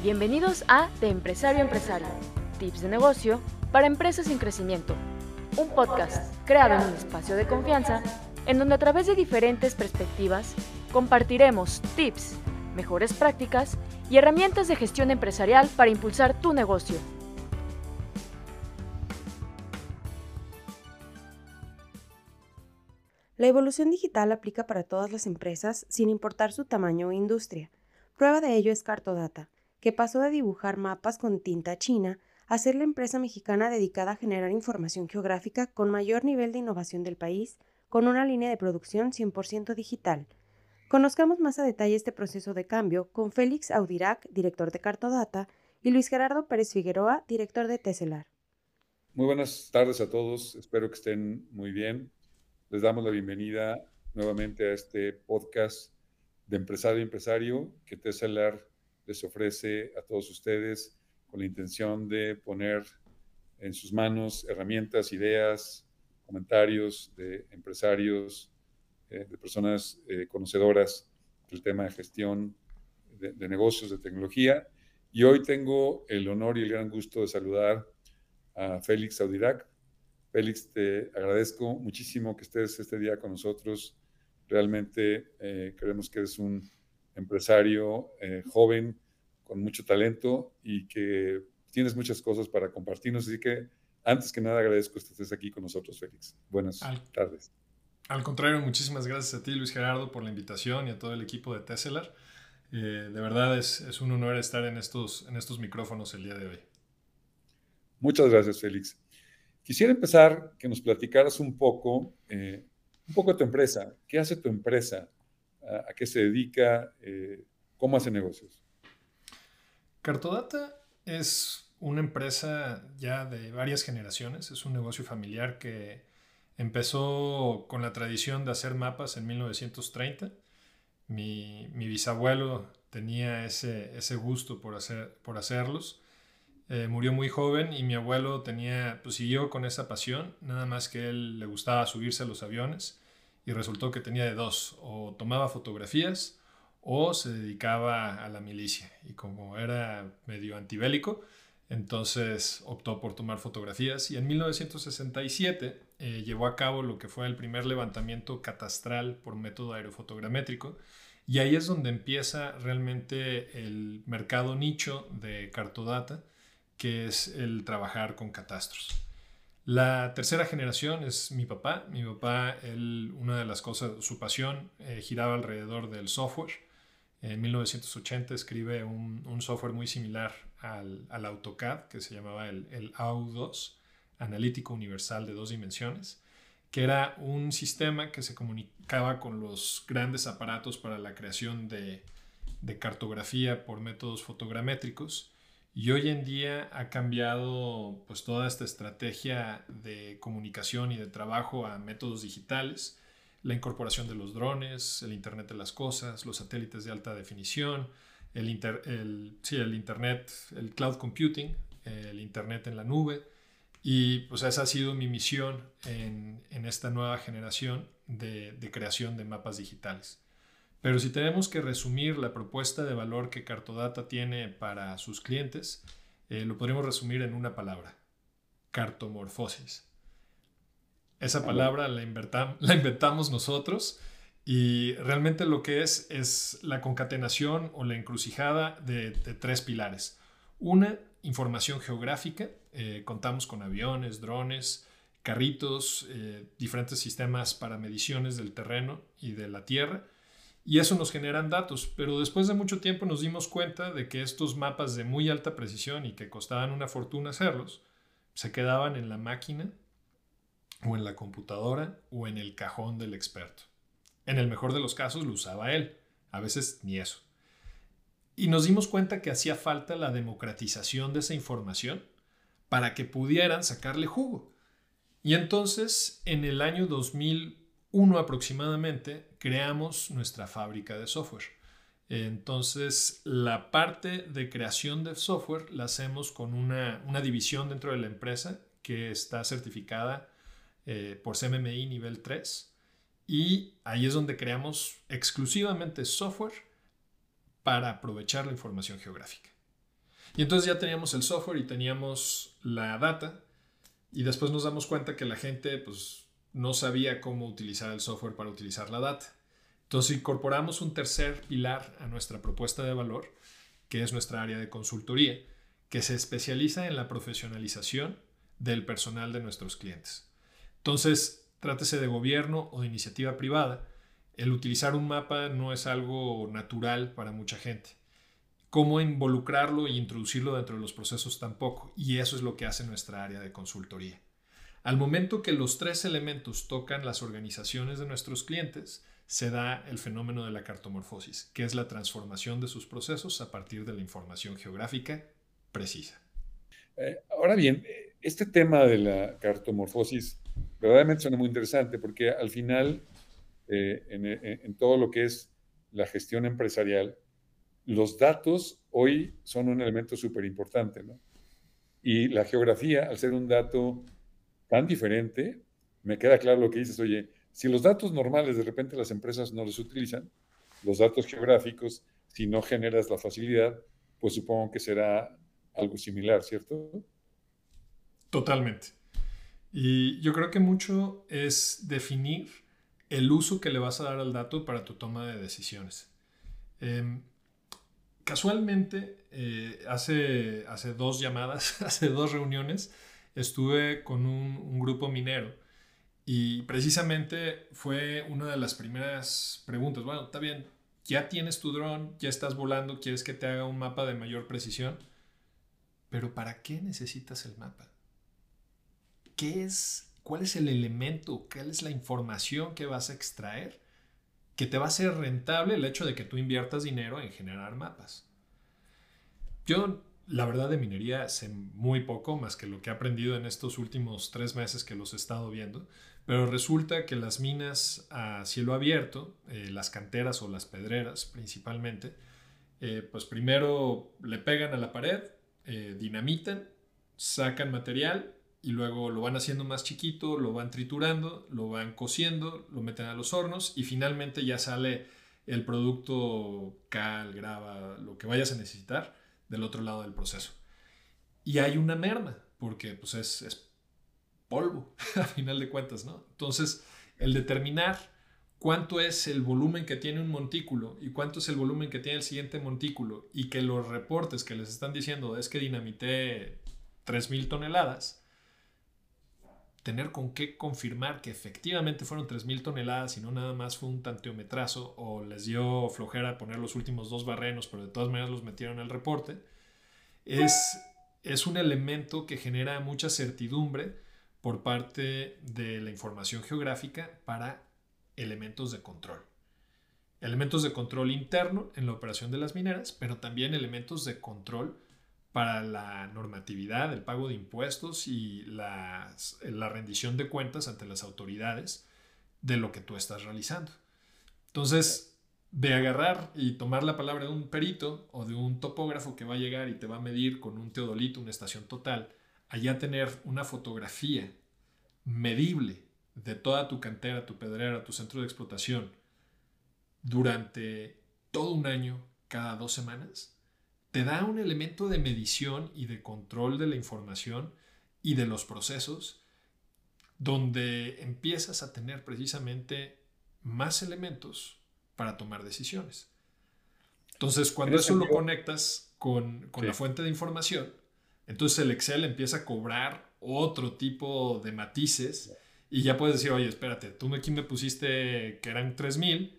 Bienvenidos a De Empresario a Empresario, tips de negocio para empresas en crecimiento. Un podcast creado en un espacio de confianza en donde a través de diferentes perspectivas compartiremos tips, mejores prácticas y herramientas de gestión empresarial para impulsar tu negocio. La evolución digital aplica para todas las empresas sin importar su tamaño o industria. Prueba de ello es Cartodata, que pasó de dibujar mapas con tinta china a ser la empresa mexicana dedicada a generar información geográfica con mayor nivel de innovación del país, con una línea de producción 100% digital. Conozcamos más a detalle este proceso de cambio con Félix Audirac, director de Cartodata, y Luis Gerardo Pérez Figueroa, director de Teselar. Muy buenas tardes a todos, espero que estén muy bien. Les damos la bienvenida nuevamente a este podcast de empresario y empresario que Teselar les ofrece a todos ustedes con la intención de poner en sus manos herramientas, ideas, comentarios de empresarios, eh, de personas eh, conocedoras del tema de gestión de, negocios, de tecnología. Y hoy tengo el honor y el gran gusto de saludar a Félix Audirac. Félix, te agradezco muchísimo que estés este día con nosotros. Realmente eh, creemos que eres un empresario eh, joven, con mucho talento y que tienes muchas cosas para compartirnos. Así que, antes que nada, agradezco que estés aquí con nosotros, Félix. Buenas al, tardes. Al contrario, muchísimas gracias a ti, Luis Gerardo, por la invitación y a todo el equipo de Tesselar. Eh, de verdad es, es, un honor estar en estos, en estos micrófonos el día de hoy. Muchas gracias, Félix. Quisiera empezar que nos platicaras un poco, eh, un poco de tu empresa. ¿Qué hace tu empresa? ¿A, qué se dedica? Eh, ¿Cómo hace negocios? Cartodata es una empresa ya de varias generaciones. Es un negocio familiar que empezó con la tradición de hacer mapas en 1930. Mi, bisabuelo tenía ese, gusto por hacerlos. Eh, murió muy joven y mi abuelo tenía, pues siguió con esa pasión, nada más que él le gustaba subirse a los aviones y resultó que tenía de dos, o tomaba fotografías o se dedicaba a la milicia. Y como era medio antibélico, entonces optó por tomar fotografías y en 1967 eh, llevó a cabo lo que fue el primer levantamiento catastral por método aerofotogramétrico. Y ahí es donde empieza realmente el mercado nicho de cartodata, que es el trabajar con catastros. La tercera generación es mi papá. Mi papá, él, una de las cosas, su pasión eh, giraba alrededor del software. En 1980 escribe un, software muy similar al, al, AutoCAD, que se llamaba el, el AU2, Analítico Universal de Dos Dimensiones, que era un sistema que se comunicaba con los grandes aparatos para la creación de, de cartografía por métodos fotogramétricos y hoy en día ha cambiado pues toda esta estrategia de comunicación y de trabajo a métodos digitales, la incorporación de los drones, el Internet de las Cosas, los satélites de alta definición, el, inter, el, sí, el Internet, el cloud computing, el Internet en la nube. Y pues esa ha sido mi misión en, en esta nueva generación de, de creación de mapas digitales. Pero si tenemos que resumir la propuesta de valor que Cartodata tiene para sus clientes, eh, lo podríamos resumir en una palabra, cartomorfosis. Esa palabra la, la, inventamos nosotros y realmente lo que es es la concatenación o la encrucijada de, de tres pilares. Una, información geográfica. Eh, contamos con aviones, drones, carritos, eh, diferentes sistemas para mediciones del terreno y de la tierra y eso nos generan datos, pero después de mucho tiempo nos dimos cuenta de que estos mapas de muy alta precisión y que costaban una fortuna hacerlos, se quedaban en la máquina o en la computadora o en el cajón del experto. En el mejor de los casos lo usaba él, a veces ni eso. Y nos dimos cuenta que hacía falta la democratización de esa información para que pudieran sacarle jugo. Y entonces, en el año 2001 aproximadamente, creamos nuestra fábrica de software. Entonces, la parte de creación de software la hacemos con una, una división dentro de la empresa que está certificada eh, por CMMI nivel 3 y ahí es donde creamos exclusivamente software para aprovechar la información geográfica. Y entonces ya teníamos el software y teníamos la data y después nos damos cuenta que la gente pues no sabía cómo utilizar el software para utilizar la data. Entonces incorporamos un tercer pilar a nuestra propuesta de valor, que es nuestra área de consultoría, que se especializa en la profesionalización del personal de nuestros clientes. Entonces, trátese de gobierno o de iniciativa privada, el utilizar un mapa no es algo natural para mucha gente. Cómo involucrarlo e introducirlo dentro de los procesos tampoco. Y eso es lo que hace nuestra área de consultoría. Al momento que los tres elementos tocan las organizaciones de nuestros clientes, se da el fenómeno de la cartomorfosis, que es la transformación de sus procesos a partir de la información geográfica precisa. Eh, ahora bien, este tema de la cartomorfosis verdaderamente suena muy interesante porque al final, eh, en, en, todo lo que es la gestión empresarial, los datos hoy son un elemento súper importante, ¿no? Y la geografía, al ser un dato tan diferente, me queda claro lo que dices, oye, si los datos normales de repente las empresas no los utilizan, los datos geográficos, si no generas la facilidad, pues supongo que será algo similar, ¿cierto? Totalmente. Y yo creo que mucho es definir el uso que le vas a dar al dato para tu toma de decisiones. Em, casualmente, eh, hace, hace dos llamadas, hace dos reuniones, estuve con un, grupo minero y precisamente fue una de las primeras preguntas. Bueno, está bien, ya tienes tu dron, ya estás volando, quieres que te haga un mapa de mayor precisión, pero ¿para qué necesitas el mapa? ¿Qué es, cuál es el elemento, cuál es la información que vas a extraer que te va a ser rentable el hecho de que tú inviertas dinero en generar mapas? Yo, la verdad, de minería sé muy poco, más que lo que he aprendido en estos últimos tres meses que los he estado viendo, pero resulta que las minas a cielo abierto, eh, las canteras o las pedreras principalmente, eh, pues primero le pegan a la pared, eh, dinamitan, sacan material y luego lo van haciendo más chiquito, lo van triturando, lo van cociendo, lo meten a los hornos y finalmente ya sale el producto cal, grava, lo que vayas a necesitar del otro lado del proceso. Y hay una merma, porque pues es, es polvo, a final de cuentas, ¿no? Entonces, el determinar cuánto es el volumen que tiene un montículo y cuánto es el volumen que tiene el siguiente montículo y que los reportes que les están diciendo es que dinamité 3.000 toneladas, tener con qué confirmar que efectivamente fueron 3.000 toneladas y no nada más fue un tanteometrazo o les dio flojera poner los últimos dos barrenos, pero de todas maneras los metieron al reporte, es, es un elemento que genera mucha certidumbre por parte de la información geográfica para elementos de control. Elementos de control interno en la operación de las mineras, pero también elementos de control para la normatividad, el pago de impuestos y la rendición de cuentas ante las autoridades de lo que tú estás realizando. Entonces, de agarrar y tomar la palabra de un perito o de un topógrafo que va a llegar y te va a medir con un teodolito una estación total, allá tener una fotografía medible de toda tu cantera, tu pedrera, tu centro de explotación durante todo un año, cada dos semanas, te da un elemento de medición y de control de la información y de los procesos donde empiezas a tener precisamente más elementos para tomar decisiones. Entonces, cuando eso lo conectas con, la fuente de información, entonces el Excel empieza a cobrar otro tipo de matices y ya puedes decir, oye, espérate, tú aquí me pusiste que eran 3000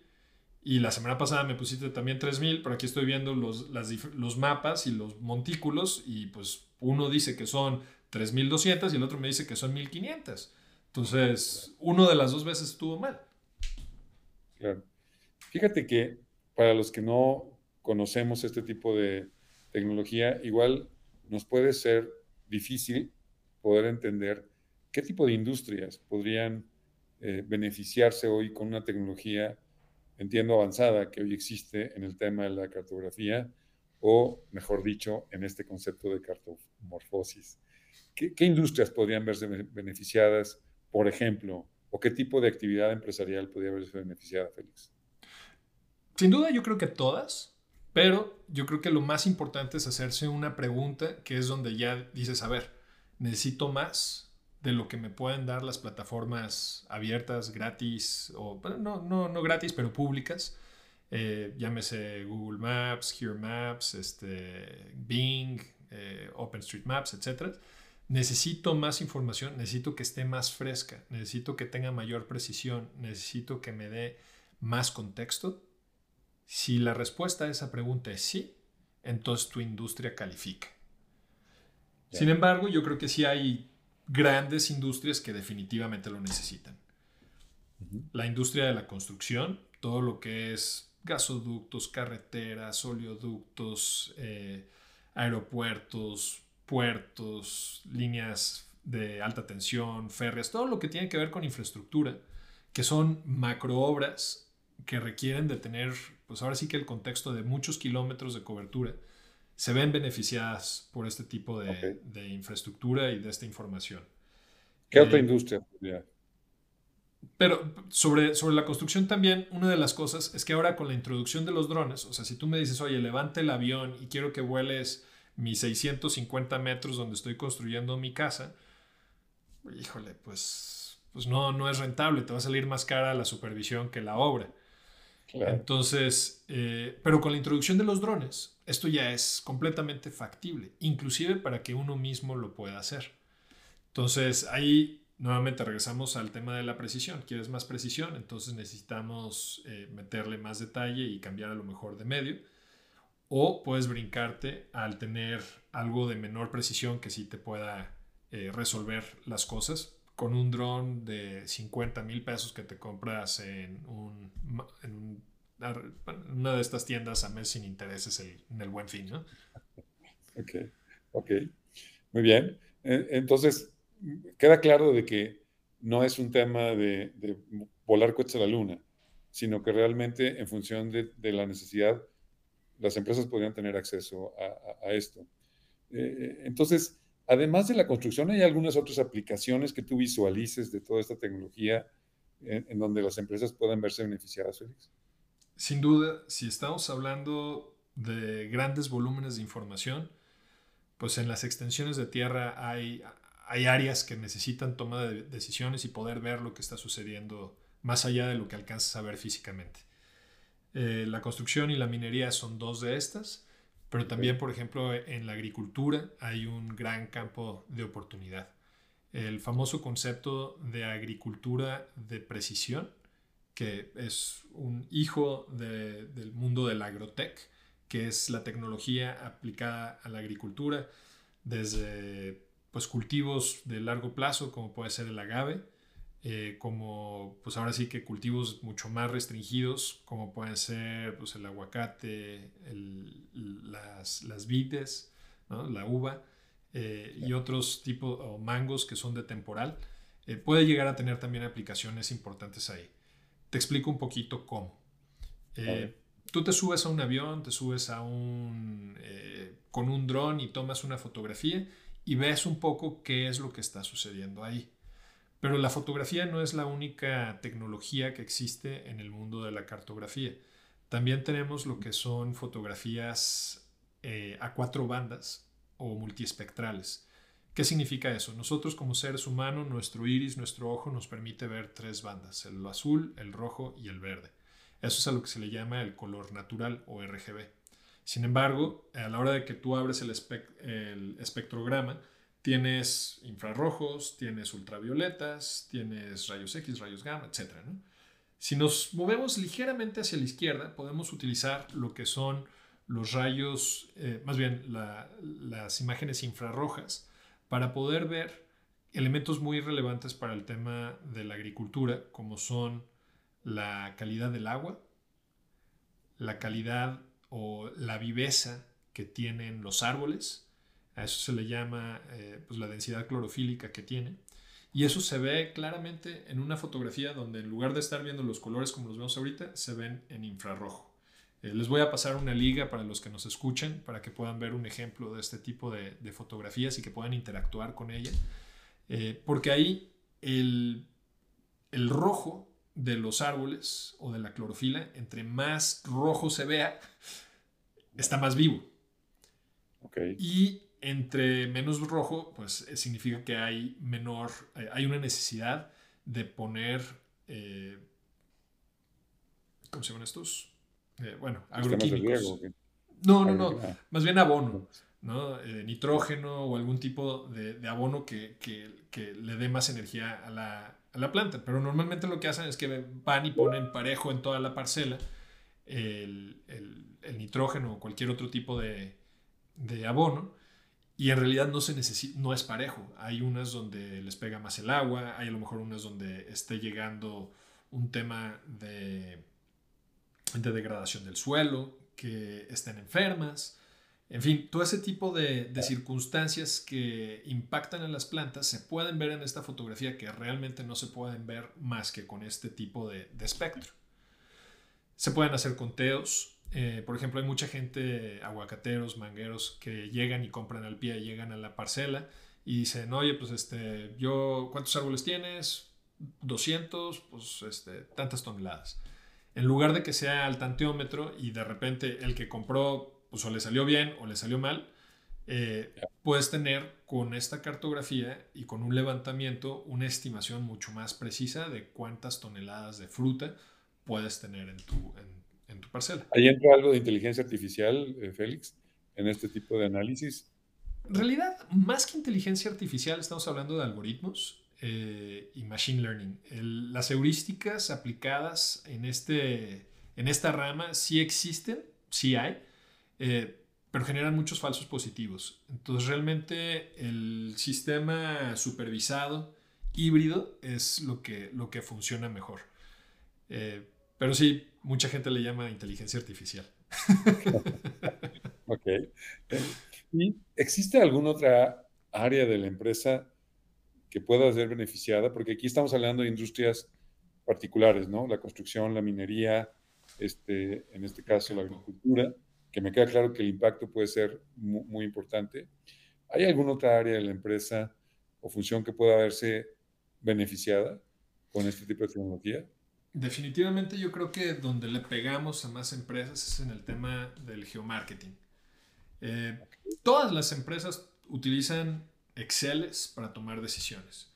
y la semana pasada me pusiste también 3000, pero aquí estoy viendo los, los mapas y los montículos y pues uno dice que son 3200 y el otro me dice que son 1500. Entonces, uno de las dos veces estuvo mal. Claro. Fíjate que para los que no conocemos este tipo de tecnología, igual nos puede ser difícil poder entender ¿Qué tipo de industrias podrían eh, beneficiarse hoy con una tecnología, entiendo, avanzada que hoy existe en el tema de la cartografía o, mejor dicho, en este concepto de cartomorfosis? ¿Qué, qué industrias podrían verse beneficiadas, por ejemplo, o qué tipo de actividad empresarial podría verse beneficiada, Félix? Sin duda, yo creo que todas, Pero yo creo que lo más importante es hacerse una pregunta que es donde ya dices, a ver, necesito más de lo que me pueden dar las plataformas abiertas, gratis, o no, no, no gratis, pero públicas. Eh, llámese Google Maps, Here Maps, este, Bing, eh, OpenStreetMaps, etc. Necesito más información, necesito que esté más fresca, necesito que tenga mayor precisión, necesito que me dé más contexto. Si la respuesta a esa pregunta es sí, entonces tu industria califica. Sin embargo, yo creo que sí hay grandes industrias que definitivamente lo necesitan. La industria de la construcción, todo lo que es gasoductos, carreteras, oleoductos, eh, aeropuertos, puertos, líneas de alta tensión, férreas, todo lo que tiene que ver con infraestructura, que son macroobras que requieren de tener, pues ahora sí que el contexto de muchos kilómetros de cobertura, se ven beneficiadas por este tipo de, infraestructura y de esta información. ¿Qué otra eh, industria? Pero sobre, sobre la construcción también, una de las cosas es que ahora con la introducción de los drones, o sea, si tú me dices, oye, levante el avión y quiero que vueles mis 650 metros donde estoy construyendo mi casa, híjole, pues, pues no, no es rentable, te va a salir más cara la supervisión que la obra. Entonces, eh, pero con la introducción de los drones, esto ya es completamente factible, inclusive para que uno mismo lo pueda hacer. Entonces, ahí nuevamente regresamos al tema de la precisión. ¿Quieres más precisión? Entonces necesitamos eh, meterle más detalle y cambiar a lo mejor de medio. O puedes brincarte al tener algo de menor precisión que sí te pueda eh, resolver las cosas con un dron de 50 mil pesos que te compras en, un, una de estas tiendas a mes sin intereses en el buen fin, ¿no? Ok, ok. Muy bien. E, entonces, queda claro de que no es un tema de, volar coches a la luna, sino que realmente en función de, la necesidad, las empresas podrían tener acceso a, esto. Eh, eh, entonces, Además de la construcción, ¿hay algunas otras aplicaciones que tú visualices de toda esta tecnología en, donde las empresas puedan verse beneficiadas, Félix? Sin duda, si estamos hablando de grandes volúmenes de información, pues en las extensiones de tierra hay, hay áreas que necesitan toma de decisiones y poder ver lo que está sucediendo más allá de lo que alcanzas a ver físicamente. Eh, la construcción y la minería son dos de estas. Pero también, por ejemplo, en la agricultura hay un gran campo de oportunidad. El famoso concepto de agricultura de precisión, que es un hijo del mundo del agrotech, que es la tecnología aplicada a la agricultura desde pues, cultivos de largo plazo, como puede ser el agave, eh, como pues ahora sí que cultivos mucho más restringidos, como pueden ser pues, el aguacate, las, las vides, la uva eh, y otros tipos, o mangos que son de temporal, eh, puede llegar a tener también aplicaciones importantes ahí. Te explico un poquito cómo. tú te subes a un avión, te subes a un, con un dron y tomas una fotografía y ves un poco qué es lo que está sucediendo ahí. Pero la fotografía no es la única tecnología que existe en el mundo de la cartografía. También tenemos lo que son fotografías eh, a cuatro bandas o multiespectrales. ¿Qué significa eso? Nosotros como seres humanos, nuestro iris, nuestro ojo nos permite ver tres bandas, el azul, el rojo y el verde. Eso es a lo que se le llama el color natural o RGB. Sin embargo, a la hora de que tú abres el, espectrograma, Tienes infrarrojos, tienes ultravioletas, tienes rayos X, rayos gamma, etc. Si nos movemos ligeramente hacia la izquierda, podemos utilizar lo que son los rayos, eh, más bien las imágenes infrarrojas, para poder ver elementos muy relevantes para el tema de la agricultura, como son la calidad del agua, la calidad o la viveza que tienen los árboles, a eso se le llama eh, pues la densidad clorofílica que tiene. Y eso se ve claramente en una fotografía donde en lugar de estar viendo los colores como los vemos ahorita, se ven en infrarrojo. Eh, les voy a pasar una liga para los que nos escuchen, para que puedan ver un ejemplo de este tipo de, fotografías y que puedan interactuar con ella. Eh, porque ahí el, el rojo de los árboles o de la clorofila, entre más rojo se vea, está más vivo. Okay. Y entre menos rojo, pues eh, significa que hay menor, hay una necesidad de poner, eh, ¿cómo se llaman estos? Bueno, agroquímicos. no, no, no, más bien abono, ¿no? nitrógeno o algún tipo de, abono que, le dé más energía a la, planta. Pero normalmente lo que hacen es que van y ponen parejo en toda la parcela el, nitrógeno o cualquier otro tipo de, de abono y en realidad no, se necesita, no es parejo. Hay unas donde les pega más el agua, hay a lo mejor unas donde esté llegando un tema de, de degradación del suelo, que estén enfermas. En fin, todo ese tipo de, circunstancias que impactan en las plantas se pueden ver en esta fotografía que realmente no se pueden ver más que con este tipo de, de espectro. Se pueden hacer conteos, eh, por ejemplo, hay mucha gente, aguacateros, mangueros, que llegan y compran al pie, llegan a la parcela y dicen, oye, pues este, yo, ¿cuántos árboles tienes? 200, pues este, tantas toneladas. En lugar de que sea al tanteómetro y de repente el que compró, pues o le salió bien o le salió mal, eh, puedes tener con esta cartografía y con un levantamiento una estimación mucho más precisa de cuántas toneladas de fruta puedes tener en tu, en en tu parcela. ¿Ahí entra algo de inteligencia artificial, eh, Félix, en este tipo de análisis? En realidad, más que inteligencia artificial, estamos hablando de algoritmos eh, y machine learning. las heurísticas aplicadas en, este, en esta rama sí existen, sí hay, eh, pero generan muchos falsos positivos. Entonces, realmente el sistema supervisado híbrido es lo que, lo que funciona mejor. pero sí, mucha gente le llama inteligencia artificial. ok. ¿Y existe alguna otra área de la empresa que pueda ser beneficiada? Porque aquí estamos hablando de industrias particulares, ¿no? La construcción, la minería, este, en este caso la agricultura, que me queda claro que el impacto puede ser muy, muy importante. ¿Hay alguna otra área de la empresa o función que pueda verse beneficiada con este tipo de tecnología? Definitivamente yo creo que donde le pegamos a más empresas es en el tema del geomarketing. Eh, todas las empresas utilizan Exceles para tomar decisiones.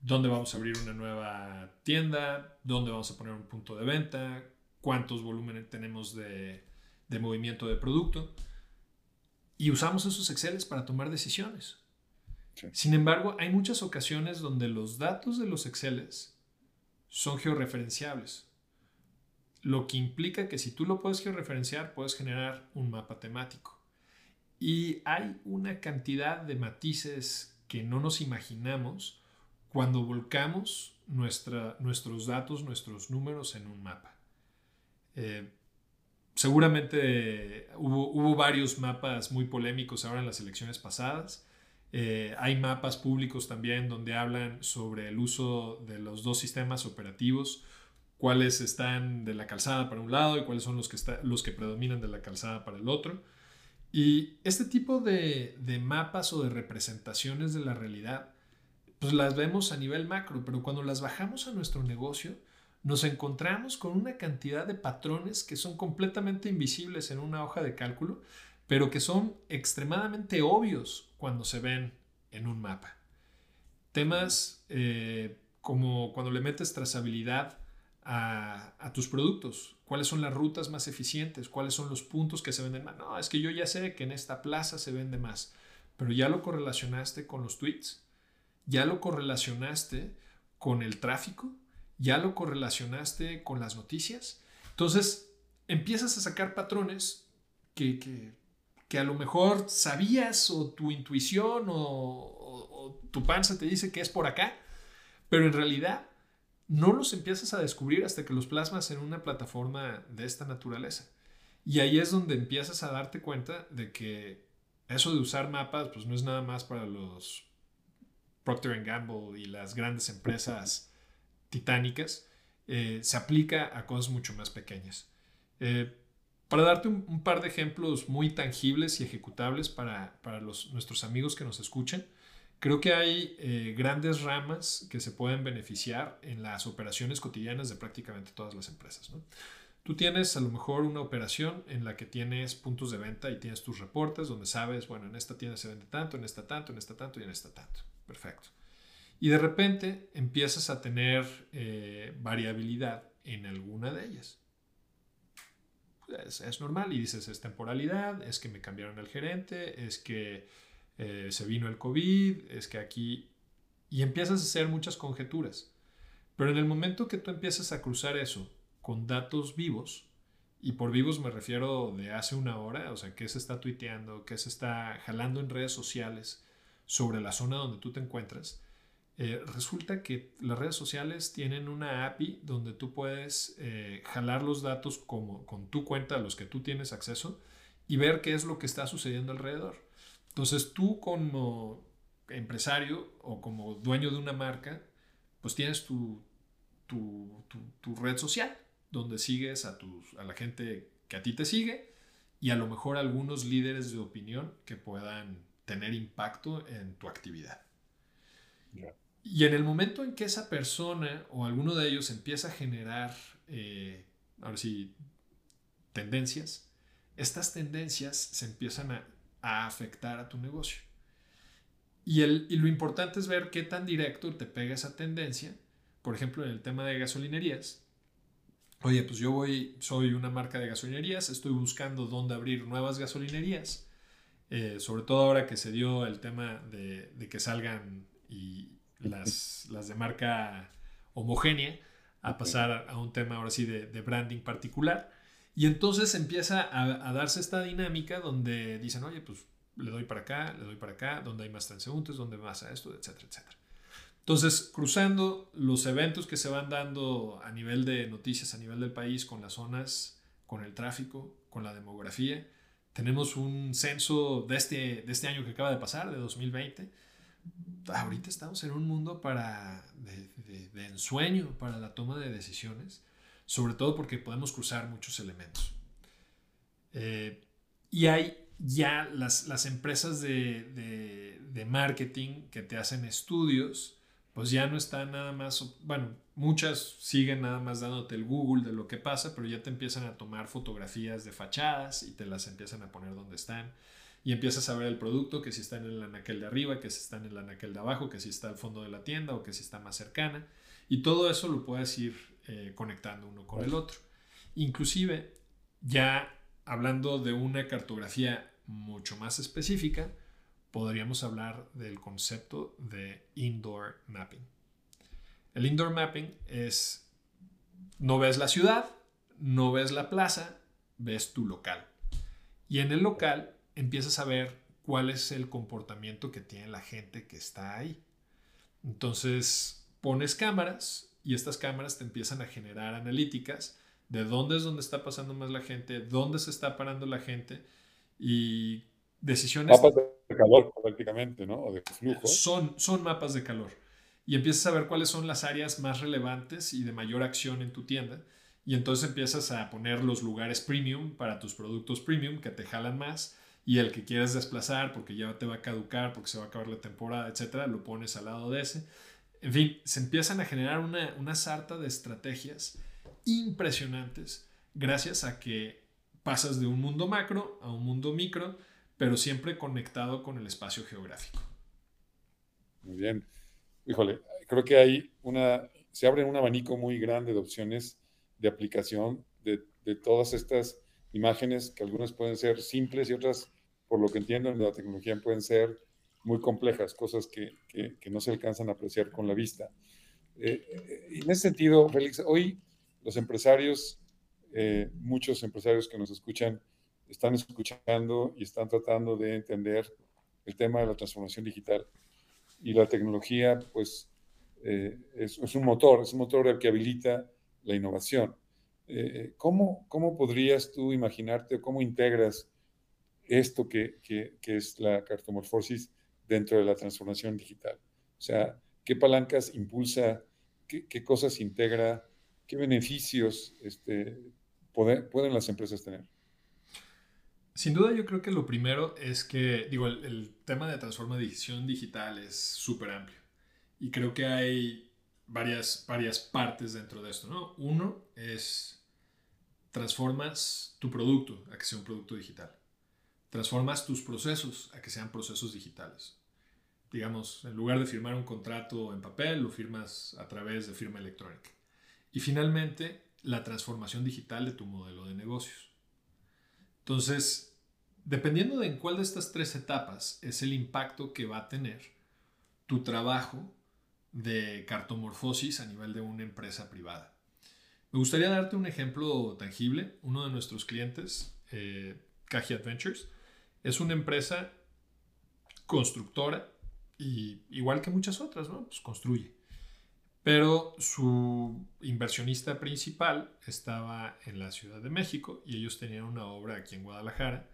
¿Dónde vamos a abrir una nueva tienda? ¿Dónde vamos a poner un punto de venta? ¿Cuántos volúmenes tenemos de, de movimiento de producto? Y usamos esos Exceles para tomar decisiones. Sin embargo, hay muchas ocasiones donde los datos de los Exceles son georreferenciables. Lo que implica que si tú lo puedes georreferenciar, puedes generar un mapa temático. Y hay una cantidad de matices que no nos imaginamos cuando volcamos nuestros datos, nuestros números en un mapa. Eh, seguramente hubo, varios mapas muy polémicos ahora en las elecciones pasadas. Eh, hay mapas públicos también donde hablan sobre el uso de los dos sistemas operativos, cuáles están de la calzada para un lado y cuáles son los que, los que predominan de la calzada para el otro. Y este tipo de, mapas o de representaciones de la realidad, pues las vemos a nivel macro, pero cuando las bajamos a nuestro negocio, nos encontramos con una cantidad de patrones que son completamente invisibles en una hoja de cálculo, pero que son extremadamente obvios cuando se ven en un mapa. Temas eh, como cuando le metes trazabilidad a, tus productos, cuáles son las rutas más eficientes, cuáles son los puntos que se venden más. No, es que yo ya sé que en esta plaza se vende más, pero ya lo correlacionaste con los tweets, ya lo correlacionaste con el tráfico, ya lo correlacionaste con las noticias. Entonces, empiezas a sacar patrones que, que que a lo mejor sabías o tu intuición o, tu panza te dice que es por acá, pero en realidad no los empiezas a descubrir hasta que los plasmas en una plataforma de esta naturaleza. Y ahí es donde empiezas a darte cuenta de que eso de usar mapas pues no es nada más para los Procter Gamble y las grandes empresas titánicas, eh, se aplica a cosas mucho más pequeñas. Eh, para darte un, par de ejemplos muy tangibles y ejecutables para, nuestros amigos que nos escuchen, creo que hay eh, grandes ramas que se pueden beneficiar en las operaciones cotidianas de prácticamente todas las empresas. Tú tienes a lo mejor una operación en la que tienes puntos de venta y tienes tus reportes donde sabes, bueno, en esta tienda se vende tanto, en esta tanto, en esta tanto y en esta tanto. Perfecto. Y de repente empiezas a tener eh, variabilidad en alguna de ellas. Es, es, normal y dices, es temporalidad, es que me cambiaron el gerente, es que eh, se vino el COVID, es que aquí... Y empiezas a hacer muchas conjeturas. Pero en el momento que tú empiezas a cruzar eso con datos vivos, y por vivos me refiero de hace una hora, o sea, qué se está tuiteando, qué se está jalando en redes sociales sobre la zona donde tú te encuentras, eh, resulta que las redes sociales tienen una API donde tú puedes eh, jalar los datos como, con tu cuenta los que tú tienes acceso y ver qué es lo que está sucediendo alrededor. Entonces tú como empresario o como dueño de una marca, pues tienes tu, tu, tu red social donde sigues a, tus, a la gente que a ti te sigue y a lo mejor algunos líderes de opinión que puedan tener impacto en tu actividad. Y en el momento en que esa persona o alguno de ellos empieza a generar, eh, ahora sí, tendencias, estas tendencias se empiezan a, a afectar a tu negocio. Y, el, y, lo importante es ver qué tan directo te pega esa tendencia. Por ejemplo, en el tema de gasolinerías, oye, pues yo voy, soy una marca de gasolinerías, estoy buscando dónde abrir nuevas gasolinerías, eh, sobre todo ahora que se dio el tema de, que salgan y las, las, de marca homogénea a pasar a un tema ahora sí de, branding particular. Y entonces empieza a, darse esta dinámica donde dicen, oye, pues le doy para acá, le doy para acá, donde hay más transeúntes, donde más a esto, etcétera, etcétera. Entonces, cruzando los eventos que se van dando a nivel de noticias, a nivel del país, con las zonas, con el tráfico, con la demografía, tenemos un censo de este, de este año que acaba de pasar, de 2020. Ahorita estamos en un mundo para, de, ensueño para la toma de decisiones, sobre todo porque podemos cruzar muchos elementos. Eh, y hay ya las, las empresas de, de marketing que te hacen estudios pues ya no está nada más, bueno, muchas siguen nada más dándote el Google de lo que pasa, pero ya te empiezan a tomar fotografías de fachadas y te las empiezan a poner donde están. Y empiezas a ver el producto, que si está en el anaquel de arriba, que si está en el anaquel de abajo, que si está al fondo de la tienda o que si está más cercana. Y todo eso lo puedes ir eh, conectando uno con el otro. Inclusive, ya hablando de una cartografía mucho más específica, podríamos hablar del concepto de indoor mapping. El indoor mapping es, no ves la ciudad, no ves la plaza, ves tu local. Y en el local empiezas a ver cuál es el comportamiento que tiene la gente que está ahí. Entonces pones cámaras y estas cámaras te empiezan a generar analíticas de dónde es donde está pasando más la gente, dónde se está parando la gente y decisiones de calor prácticamente, ¿no? O de flujo. Son, son mapas de calor. Y empiezas a ver cuáles son las áreas más relevantes y de mayor acción en tu tienda. Y entonces empiezas a poner los lugares premium para tus productos premium que te jalan más. Y el que quieres desplazar porque ya te va a caducar, porque se va a acabar la temporada, etcétera, lo pones al lado de ese. En fin, se empiezan a generar una, una sarta de estrategias impresionantes gracias a que pasas de un mundo macro a un mundo micro pero siempre conectado con el espacio geográfico. Muy bien. Híjole, creo que hay una, se abre un abanico muy grande de opciones de aplicación de, de todas estas imágenes, que algunas pueden ser simples y otras, por lo que entiendo en la tecnología, pueden ser muy complejas, cosas que, que, que no se alcanzan a apreciar con la vista. Eh, eh en ese sentido, Félix, hoy los empresarios, eh, muchos empresarios que nos escuchan, están escuchando y están tratando de entender el tema de la transformación digital. Y la tecnología, pues, eh, es, un motor, es un motor que habilita la innovación. Eh, ¿cómo, ¿Cómo podrías tú imaginarte o cómo integras esto que, que, que, es la cartomorfosis dentro de la transformación digital? O sea, ¿qué palancas impulsa? ¿Qué, cosas integra? ¿Qué beneficios este, pueden las empresas tener? Sin duda yo creo que lo primero es que, digo, el, tema de transformación digital es súper amplio y creo que hay varias, varias partes dentro de esto, ¿no? Uno es transformas tu producto a que sea un producto digital. Transformas tus procesos a que sean procesos digitales. Digamos, en lugar de firmar un contrato en papel, lo firmas a través de firma electrónica. Y finalmente, la transformación digital de tu modelo de negocios. Entonces, dependiendo de en cuál de estas tres etapas es el impacto que va a tener tu trabajo de cartomorfosis a nivel de una empresa privada. Me gustaría darte un ejemplo tangible. Uno de nuestros clientes, eh, Adventures, es una empresa constructora igual que muchas otras, ¿no? Pues construye. Pero su inversionista principal estaba en la Ciudad de México y ellos tenían una obra aquí en Guadalajara.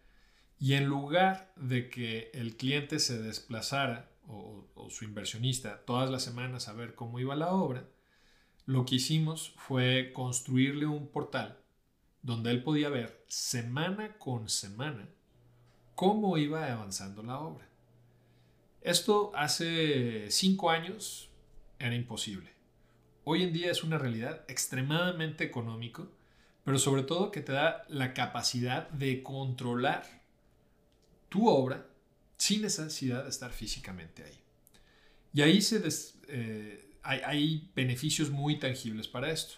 Y en lugar de que el cliente se desplazara o su inversionista todas las semanas a ver cómo iba la obra, lo que hicimos fue construirle un portal donde él podía ver semana con semana cómo iba avanzando la obra. Esto hace cinco años era imposible. Hoy en día es una realidad extremadamente económico, pero sobre todo que te da la capacidad de controlar tu obra sin necesidad de estar físicamente ahí. Y ahí se eh, hay, beneficios muy tangibles para esto.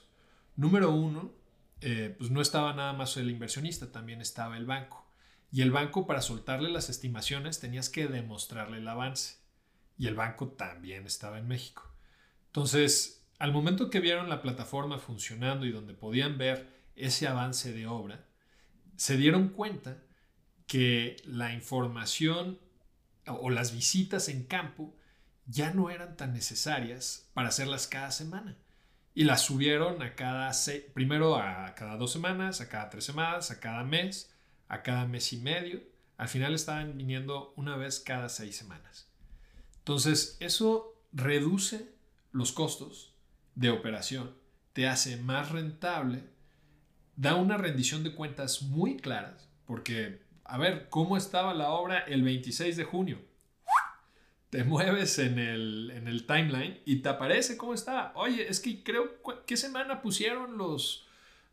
Número uno, eh, pues no estaba nada más el inversionista, también estaba el banco. Y el banco para soltarle las estimaciones tenías que demostrarle el avance. Y el banco también estaba en México. Entonces, al momento que vieron la plataforma funcionando y donde podían ver ese avance de obra, se dieron cuenta que la información o las visitas en campo ya no eran tan necesarias para hacerlas cada semana. Y las subieron a cada, primero a cada dos semanas, a cada tres semanas, a cada mes, a cada mes y medio. Al final estaban viniendo una vez cada seis semanas. Entonces, eso reduce los costos de operación, te hace más rentable, da una rendición de cuentas muy claras, porque, a ver, ¿cómo estaba la obra el 26 de junio? te mueves en el, en el timeline y te aparece cómo está. Oye, es que creo, ¿qué semana pusieron los,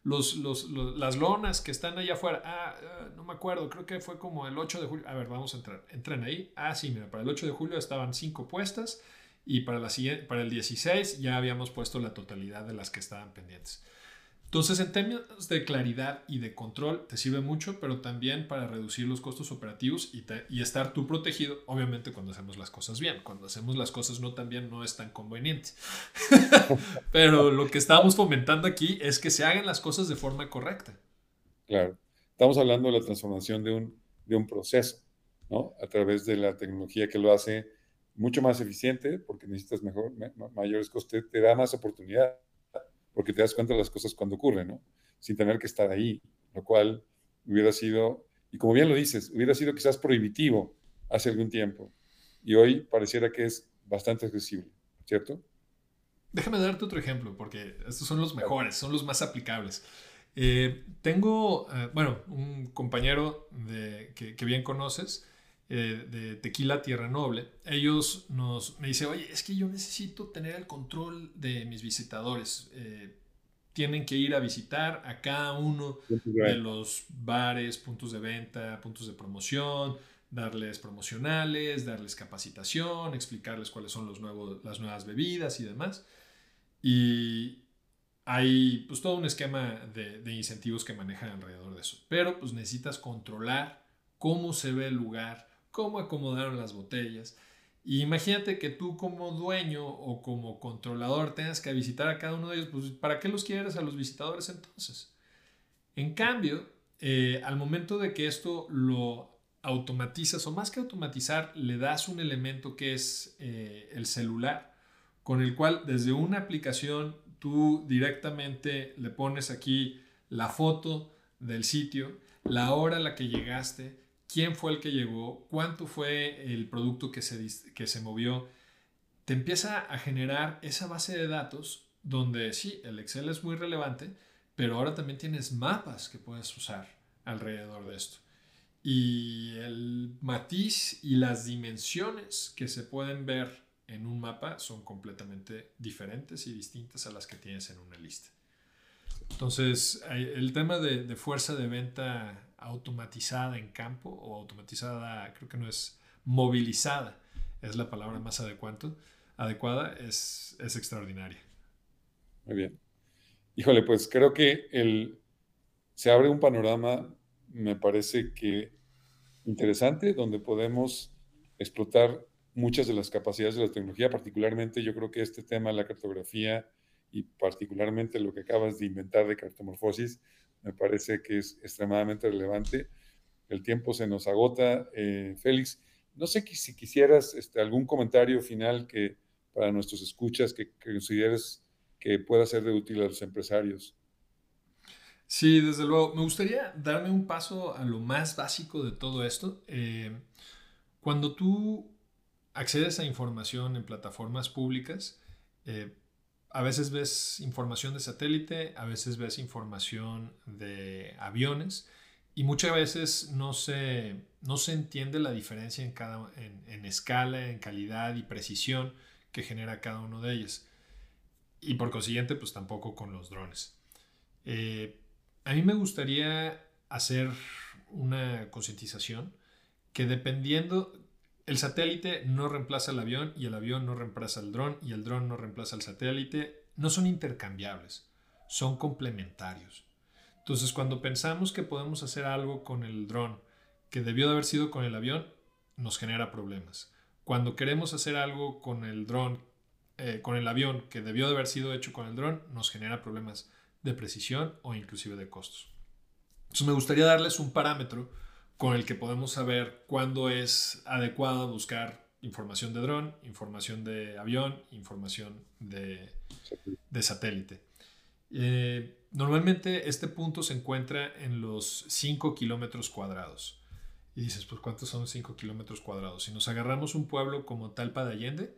los, los, las lonas que están allá afuera? Ah, ah, no me acuerdo, creo que fue como el 8 de julio. A ver, vamos a entrar. Entren ahí. Ah, sí, mira, para el 8 de julio estaban 5 puestas y para, la para el 16 ya habíamos puesto la totalidad de las que estaban pendientes. Entonces, en términos de claridad y de control, te sirve mucho, pero también para reducir los costos operativos y, estar tú protegido, obviamente cuando hacemos las cosas bien. Cuando hacemos las cosas no tan bien no es tan conveniente. pero lo que estamos fomentando aquí es que se hagan las cosas de forma correcta. Claro. Estamos hablando de la transformación de un, proceso, ¿no? A través de la tecnología que lo hace mucho más eficiente, porque necesitas mejor, mayores costes, te da más oportunidad porque te das cuenta de las cosas cuando ocurren, ¿no? Sin tener que estar ahí, lo cual hubiera sido, y como bien lo dices, hubiera sido quizás prohibitivo hace algún tiempo, y hoy pareciera que es bastante accesible, ¿cierto? Déjame darte otro ejemplo, porque estos son los mejores, son los más aplicables. Eh, tengo, eh, bueno, un compañero de, que, bien conoces, eh, de Tequila Tierra Noble, ellos nos, me dicen, oye, es que yo necesito tener el control de mis visitadores. Eh, tienen que ir a visitar a cada uno de los bares, puntos de venta, puntos de promoción, darles promocionales, darles capacitación, explicarles cuáles son los nuevos, las nuevas bebidas y demás. Y hay pues todo un esquema de, de incentivos que manejan alrededor de eso. Pero pues necesitas controlar cómo se ve el lugar, cómo acomodaron las botellas. Imagínate que tú como dueño o como controlador tengas que visitar a cada uno de ellos, pues ¿para qué los quieres a los visitadores entonces? En cambio, eh, al momento de que esto lo automatizas, o más que automatizar, le das un elemento que es eh, el celular, con el cual desde una aplicación tú directamente le pones aquí la foto del sitio, la hora a la que llegaste, quién fue el que llegó, cuánto fue el producto que se, que se movió, te empieza a generar esa base de datos donde sí, el Excel es muy relevante, pero ahora también tienes mapas que puedes usar alrededor de esto. Y el matiz y las dimensiones que se pueden ver en un mapa son completamente diferentes y distintas a las que tienes en una lista. Entonces, el tema de, fuerza de venta automatizada en campo o automatizada, creo que no es movilizada, es la palabra más adecuada, adecuada es, es extraordinaria. Muy bien. Híjole, pues creo que el, se abre un panorama, me parece que interesante, donde podemos explotar muchas de las capacidades de la tecnología, particularmente yo creo que este tema la cartografía y particularmente lo que acabas de inventar de cartomorfosis, me parece que es extremadamente relevante. El tiempo se nos agota. Eh, Félix, no sé si quisieras este, algún comentario final que para nuestros escuchas que, consideres que pueda ser de útil a los empresarios. Sí, desde luego. Me gustaría darme un paso a lo más básico de todo esto. Eh, cuando tú accedes a información en plataformas públicas, eh, a veces ves información de satélite, a veces ves información de aviones y muchas veces no se, no se entiende la diferencia en, cada, en, escala, en calidad y precisión que genera cada uno de ellos. Y por consiguiente, pues tampoco con los drones. Eh, a mí me gustaría hacer una concientización que dependiendo, el satélite no reemplaza al avión y el avión no reemplaza al dron y el dron no reemplaza al satélite. No son intercambiables, son complementarios. Entonces, cuando pensamos que podemos hacer algo con el dron que debió de haber sido con el avión, nos genera problemas. Cuando queremos hacer algo con el dron, eh, con el avión que debió de haber sido hecho con el dron, nos genera problemas de precisión o inclusive de costos. Entonces, me gustaría darles un parámetro con el que podemos saber cuándo es adecuado buscar información de dron, información de avión, información de, satélite. Eh, normalmente este punto se encuentra en los 5 kilómetros cuadrados. Y dices, pues ¿cuántos son 5 kilómetros cuadrados? Si nos agarramos un pueblo como Talpa de Allende,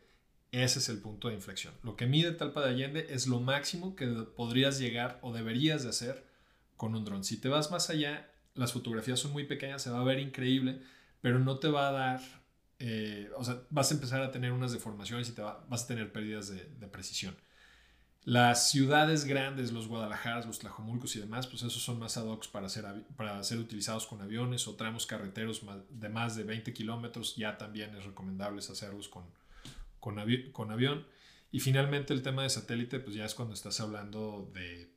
ese es el punto de inflexión. Lo que mide Talpa de Allende es lo máximo que podrías llegar o deberías de hacer con un dron. Si te vas más allá, las fotografías son muy pequeñas, se va a ver increíble, pero no te va a dar, eh, o sea, vas a empezar a tener unas deformaciones y te vas a tener pérdidas de, precisión. Las ciudades grandes, los Guadalajaras, los Tlajomulcos y demás, pues esos son más ad hoc para ser, para utilizados con aviones o tramos carreteros de más de 20 kilómetros. Ya también es recomendable hacerlos con, con avión. Y finalmente el tema de satélite, pues ya es cuando estás hablando de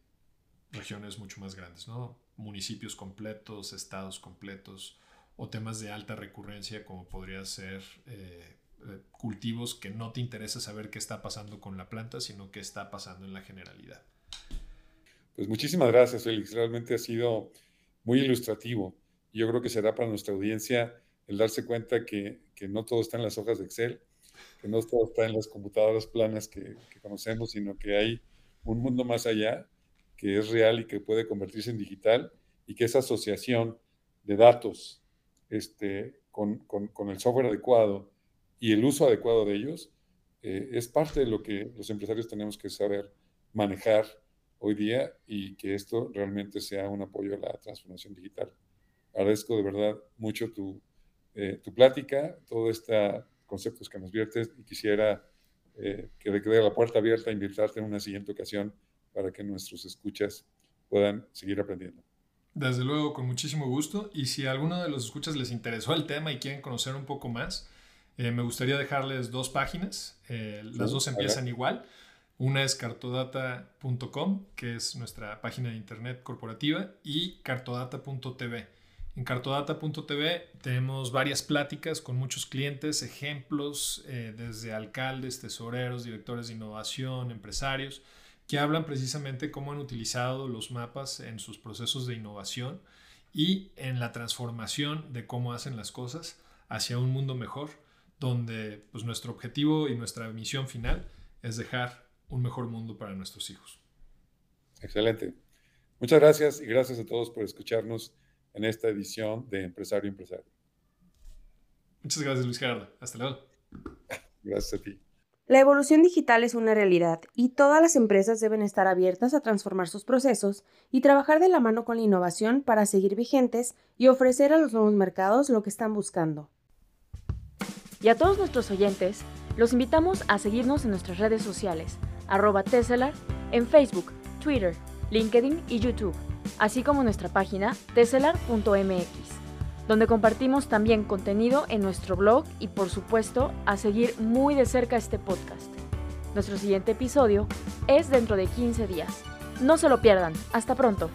regiones mucho más grandes, ¿no? Municipios completos, estados completos o temas de alta recurrencia como podría ser eh, eh, cultivos que no te interesa saber qué está pasando con la planta, sino qué está pasando en la generalidad. Pues muchísimas gracias, Félix. Realmente ha sido muy ilustrativo. Yo creo que será para nuestra audiencia el darse cuenta que, que no todo está en las hojas de Excel, que no todo está en las computadoras planas que, que conocemos, sino que hay un mundo más allá que es real y que puede convertirse en digital y que esa asociación de datos este, con, con, el software adecuado y el uso adecuado de ellos eh, es parte de lo que los empresarios tenemos que saber manejar hoy día y que esto realmente sea un apoyo a la transformación digital. Agradezco de verdad mucho tu, eh, tu plática, todos estos conceptos que nos viertes y quisiera eh, que te quede la puerta abierta a invitarte en una siguiente ocasión para que nuestros escuchas puedan seguir aprendiendo. Desde luego, con muchísimo gusto. Y si a alguno de los escuchas les interesó el tema y quieren conocer un poco más, eh, me gustaría dejarles dos páginas. Eh, las dos empiezan igual. Una es cartodata.com, que es nuestra página de internet corporativa, y cartodata.tv. En cartodata.tv tenemos varias pláticas con muchos clientes, ejemplos eh, desde alcaldes, tesoreros, directores de innovación, empresarios que hablan precisamente cómo han utilizado los mapas en sus procesos de innovación y en la transformación de cómo hacen las cosas hacia un mundo mejor, donde pues, nuestro objetivo y nuestra misión final es dejar un mejor mundo para nuestros hijos. Excelente. Muchas gracias y gracias a todos por escucharnos en esta edición de Empresario Empresario. Muchas gracias, Luis Gerardo. Hasta luego. Gracias a ti. La evolución digital es una realidad y todas las empresas deben estar abiertas a transformar sus procesos y trabajar de la mano con la innovación para seguir vigentes y ofrecer a los nuevos mercados lo que están buscando. Y a todos nuestros oyentes, los invitamos a seguirnos en nuestras redes sociales, arroba Tesselar, en Facebook, Twitter, LinkedIn y YouTube, así como nuestra página teselar.mx, donde compartimos también contenido en nuestro blog y por supuesto a seguir muy de cerca este podcast. Nuestro siguiente episodio es dentro de 15 días. No se lo pierdan. Hasta pronto.